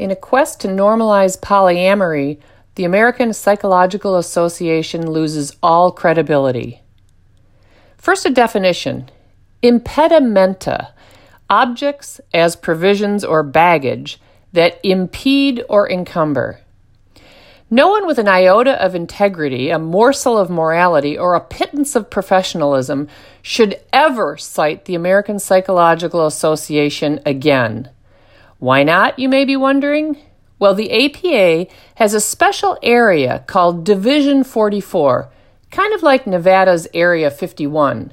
In a quest to normalize polyamory, the American Psychological Association loses all credibility. First, a definition impedimenta, objects as provisions or baggage that impede or encumber. No one with an iota of integrity, a morsel of morality, or a pittance of professionalism should ever cite the American Psychological Association again. Why not, you may be wondering? Well, the APA has a special area called Division 44, kind of like Nevada's Area 51.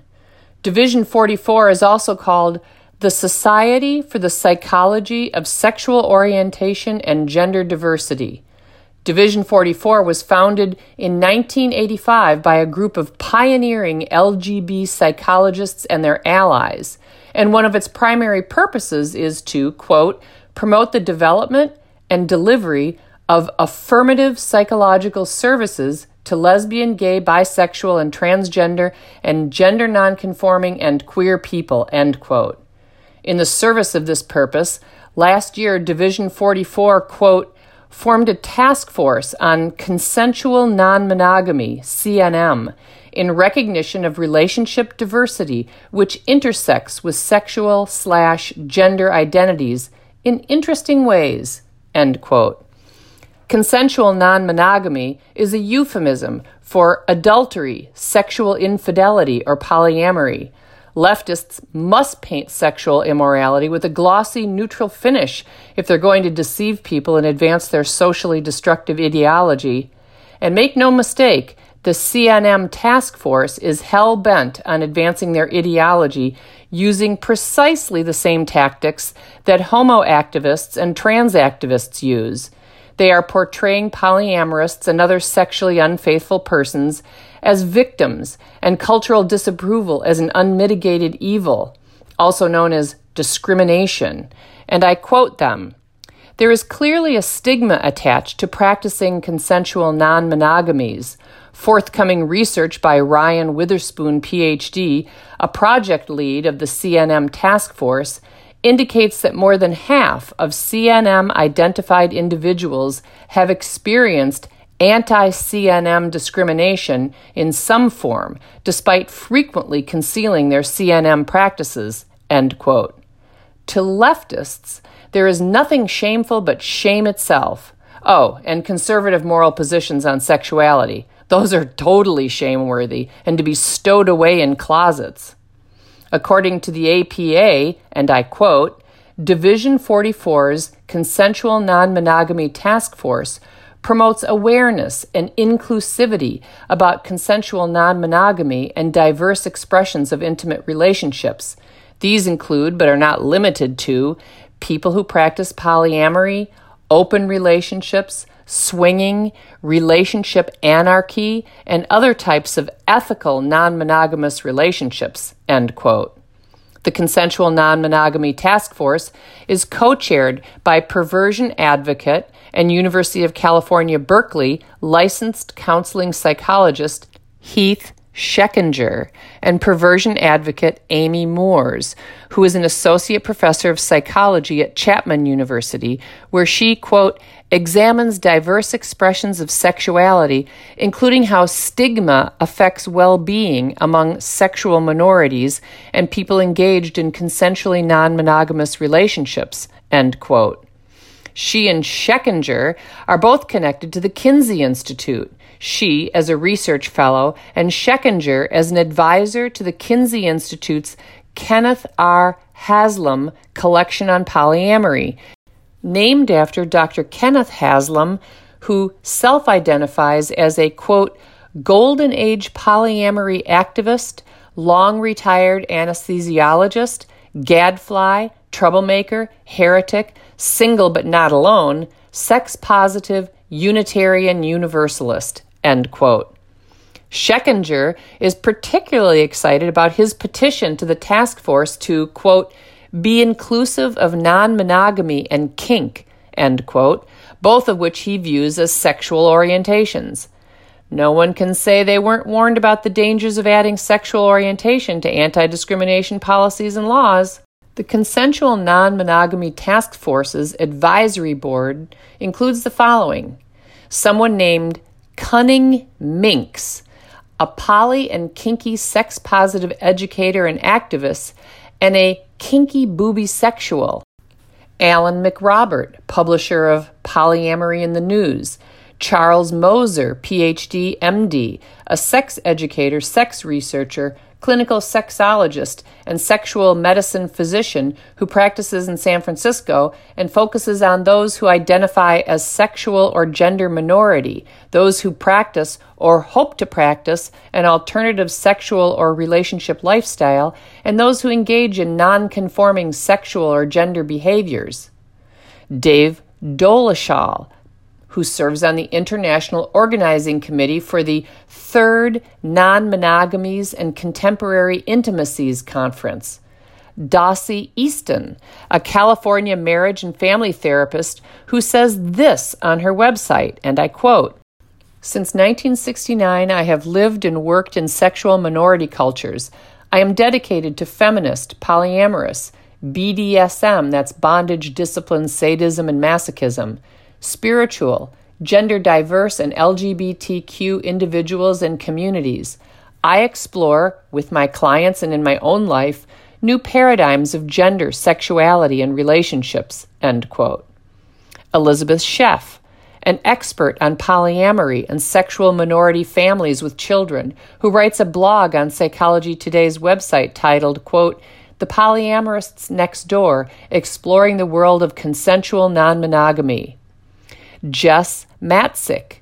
Division 44 is also called the Society for the Psychology of Sexual Orientation and Gender Diversity. Division 44 was founded in 1985 by a group of pioneering LGB psychologists and their allies, and one of its primary purposes is to, quote, promote the development and delivery of affirmative psychological services to lesbian, gay, bisexual, and transgender and gender nonconforming and queer people, end quote. In the service of this purpose, last year, Division 44, quote, formed a task force on consensual non monogamy, CNM, in recognition of relationship diversity, which intersects with sexual slash gender identities in interesting ways, end quote. Consensual non monogamy is a euphemism for adultery, sexual infidelity, or polyamory. Leftists must paint sexual immorality with a glossy, neutral finish if they're going to deceive people and advance their socially destructive ideology. And make no mistake, the CNM task force is hell bent on advancing their ideology using precisely the same tactics that homo activists and trans activists use. They are portraying polyamorists and other sexually unfaithful persons as victims and cultural disapproval as an unmitigated evil, also known as discrimination. And I quote them There is clearly a stigma attached to practicing consensual non monogamies. Forthcoming research by Ryan Witherspoon, PhD, a project lead of the CNM task force, indicates that more than half of CNM identified individuals have experienced anti CNM discrimination in some form, despite frequently concealing their CNM practices. End quote. To leftists, there is nothing shameful but shame itself. Oh, and conservative moral positions on sexuality. Those are totally shameworthy and to be stowed away in closets. According to the APA, and I quote, Division 44's Consensual Non Monogamy Task Force promotes awareness and inclusivity about consensual non monogamy and diverse expressions of intimate relationships. These include, but are not limited to, people who practice polyamory, open relationships, swinging, relationship anarchy, and other types of ethical non monogamous relationships. End quote. The Consensual Non Monogamy Task Force is co chaired by perversion advocate and University of California, Berkeley licensed counseling psychologist Heath Schechinger and perversion advocate Amy Moores, who is an associate professor of psychology at Chapman University, where she, quote, examines diverse expressions of sexuality, including how stigma affects well being among sexual minorities and people engaged in consensually non monogamous relationships, end quote. She and Schechinger are both connected to the Kinsey Institute. She as a research fellow, and Schechinger as an advisor to the Kinsey Institute's Kenneth R. Haslam Collection on Polyamory, named after Dr. Kenneth Haslam, who self identifies as a quote, golden age polyamory activist, long retired anesthesiologist, gadfly, troublemaker, heretic, single but not alone, sex positive, Unitarian Universalist. End quote. Schechinger is particularly excited about his petition to the task force to, quote, be inclusive of non monogamy and kink, end quote, both of which he views as sexual orientations. No one can say they weren't warned about the dangers of adding sexual orientation to anti discrimination policies and laws. The Consensual Non Monogamy Task Force's advisory board includes the following someone named Cunning Minx, a poly and kinky sex positive educator and activist, and a kinky booby sexual. Alan McRobert, publisher of Polyamory in the News. Charles Moser, PhD, MD, a sex educator, sex researcher, clinical sexologist, and sexual medicine physician who practices in San Francisco and focuses on those who identify as sexual or gender minority, those who practice or hope to practice an alternative sexual or relationship lifestyle, and those who engage in non-conforming sexual or gender behaviors. Dave Doleshal, who serves on the International Organizing Committee for the Third Non Monogamies and Contemporary Intimacies Conference. Dossie Easton, a California marriage and family therapist who says this on her website, and I quote Since 1969, I have lived and worked in sexual minority cultures. I am dedicated to feminist, polyamorous, BDSM, that's bondage, discipline, sadism, and masochism spiritual, gender diverse, and LGBTQ individuals and communities. I explore, with my clients and in my own life, new paradigms of gender, sexuality, and relationships. End quote. Elizabeth Sheff, an expert on polyamory and sexual minority families with children, who writes a blog on Psychology Today's website titled, quote, The Polyamorists Next Door Exploring the World of Consensual Non Monogamy. Jess Matsick.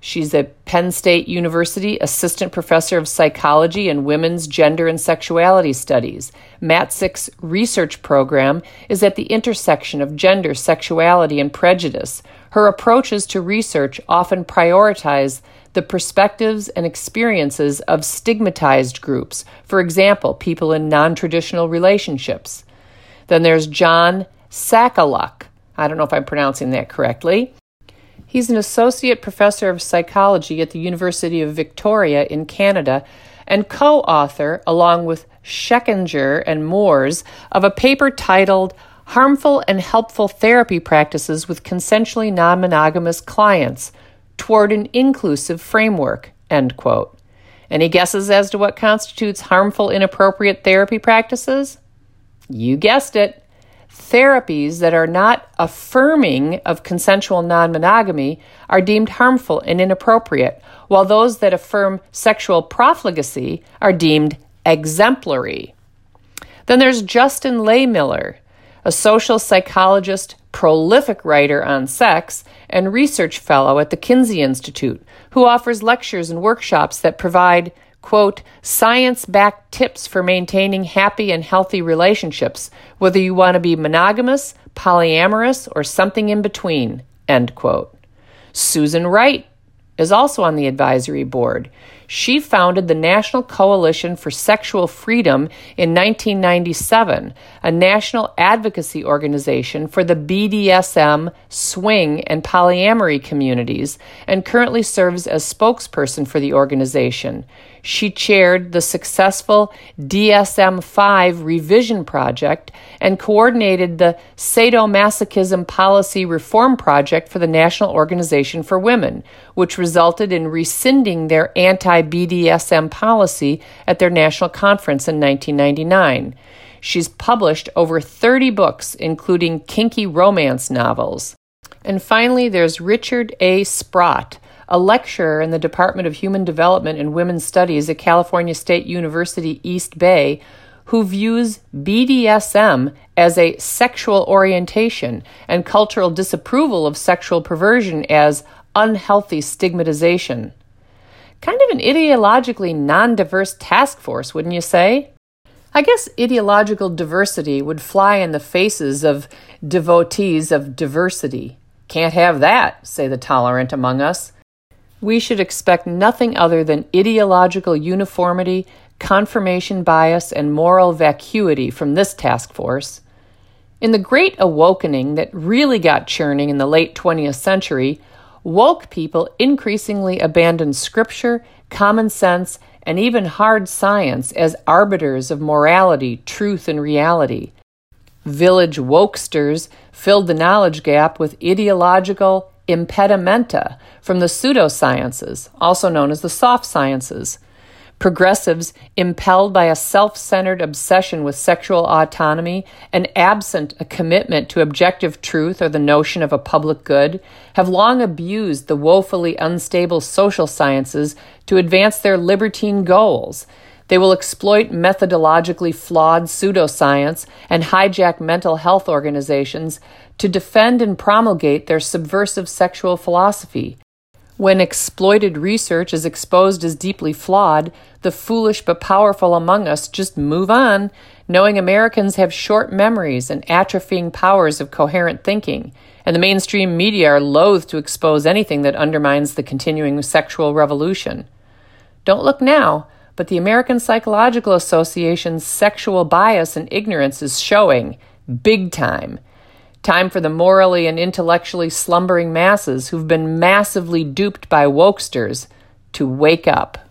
She's a Penn State University assistant professor of psychology and women's gender and sexuality studies. Matsick's research program is at the intersection of gender, sexuality, and prejudice. Her approaches to research often prioritize the perspectives and experiences of stigmatized groups, for example, people in non traditional relationships. Then there's John Sakaluk. I don't know if I'm pronouncing that correctly. He's an associate professor of psychology at the University of Victoria in Canada and co author, along with Schechinger and Moores, of a paper titled Harmful and Helpful Therapy Practices with Consensually Non Monogamous Clients Toward an Inclusive Framework. End quote. Any guesses as to what constitutes harmful, inappropriate therapy practices? You guessed it therapies that are not affirming of consensual non monogamy are deemed harmful and inappropriate, while those that affirm sexual profligacy are deemed exemplary. Then there's Justin Lehmiller, a social psychologist, prolific writer on sex, and research fellow at the Kinsey Institute, who offers lectures and workshops that provide quote, science backed tips for maintaining happy and healthy relationships, whether you want to be monogamous, polyamorous, or something in between, end quote. Susan Wright is also on the advisory board. She founded the National Coalition for Sexual Freedom in 1997, a national advocacy organization for the BDSM, swing, and polyamory communities, and currently serves as spokesperson for the organization. She chaired the successful DSM 5 revision project and coordinated the sadomasochism policy reform project for the National Organization for Women, which resulted in rescinding their anti BDSM policy at their national conference in 1999. She's published over 30 books, including kinky romance novels. And finally, there's Richard A. Sprott a lecturer in the Department of Human Development and Women's Studies at California State University East Bay, who views BDSM as a sexual orientation and cultural disapproval of sexual perversion as unhealthy stigmatization. Kind of an ideologically non diverse task force, wouldn't you say? I guess ideological diversity would fly in the faces of devotees of diversity. Can't have that, say the tolerant among us we should expect nothing other than ideological uniformity, confirmation bias, and moral vacuity from this task force. In the Great Awakening that really got churning in the late 20th century, woke people increasingly abandon scripture, common sense, and even hard science as arbiters of morality, truth, and reality. Village wokesters filled the knowledge gap with ideological impedimenta from the pseudosciences, also known as the soft sciences. Progressives, impelled by a self centered obsession with sexual autonomy and absent a commitment to objective truth or the notion of a public good, have long abused the woefully unstable social sciences to advance their libertine goals. They will exploit methodologically flawed pseudoscience and hijack mental health organizations to defend and promulgate their subversive sexual philosophy. When exploited research is exposed as deeply flawed, the foolish but powerful among us just move on, knowing Americans have short memories and atrophying powers of coherent thinking, and the mainstream media are loath to expose anything that undermines the continuing sexual revolution. Don't look now, but the American Psychological Association's sexual bias and ignorance is showing big time. Time for the morally and intellectually slumbering masses who've been massively duped by wokesters to wake up.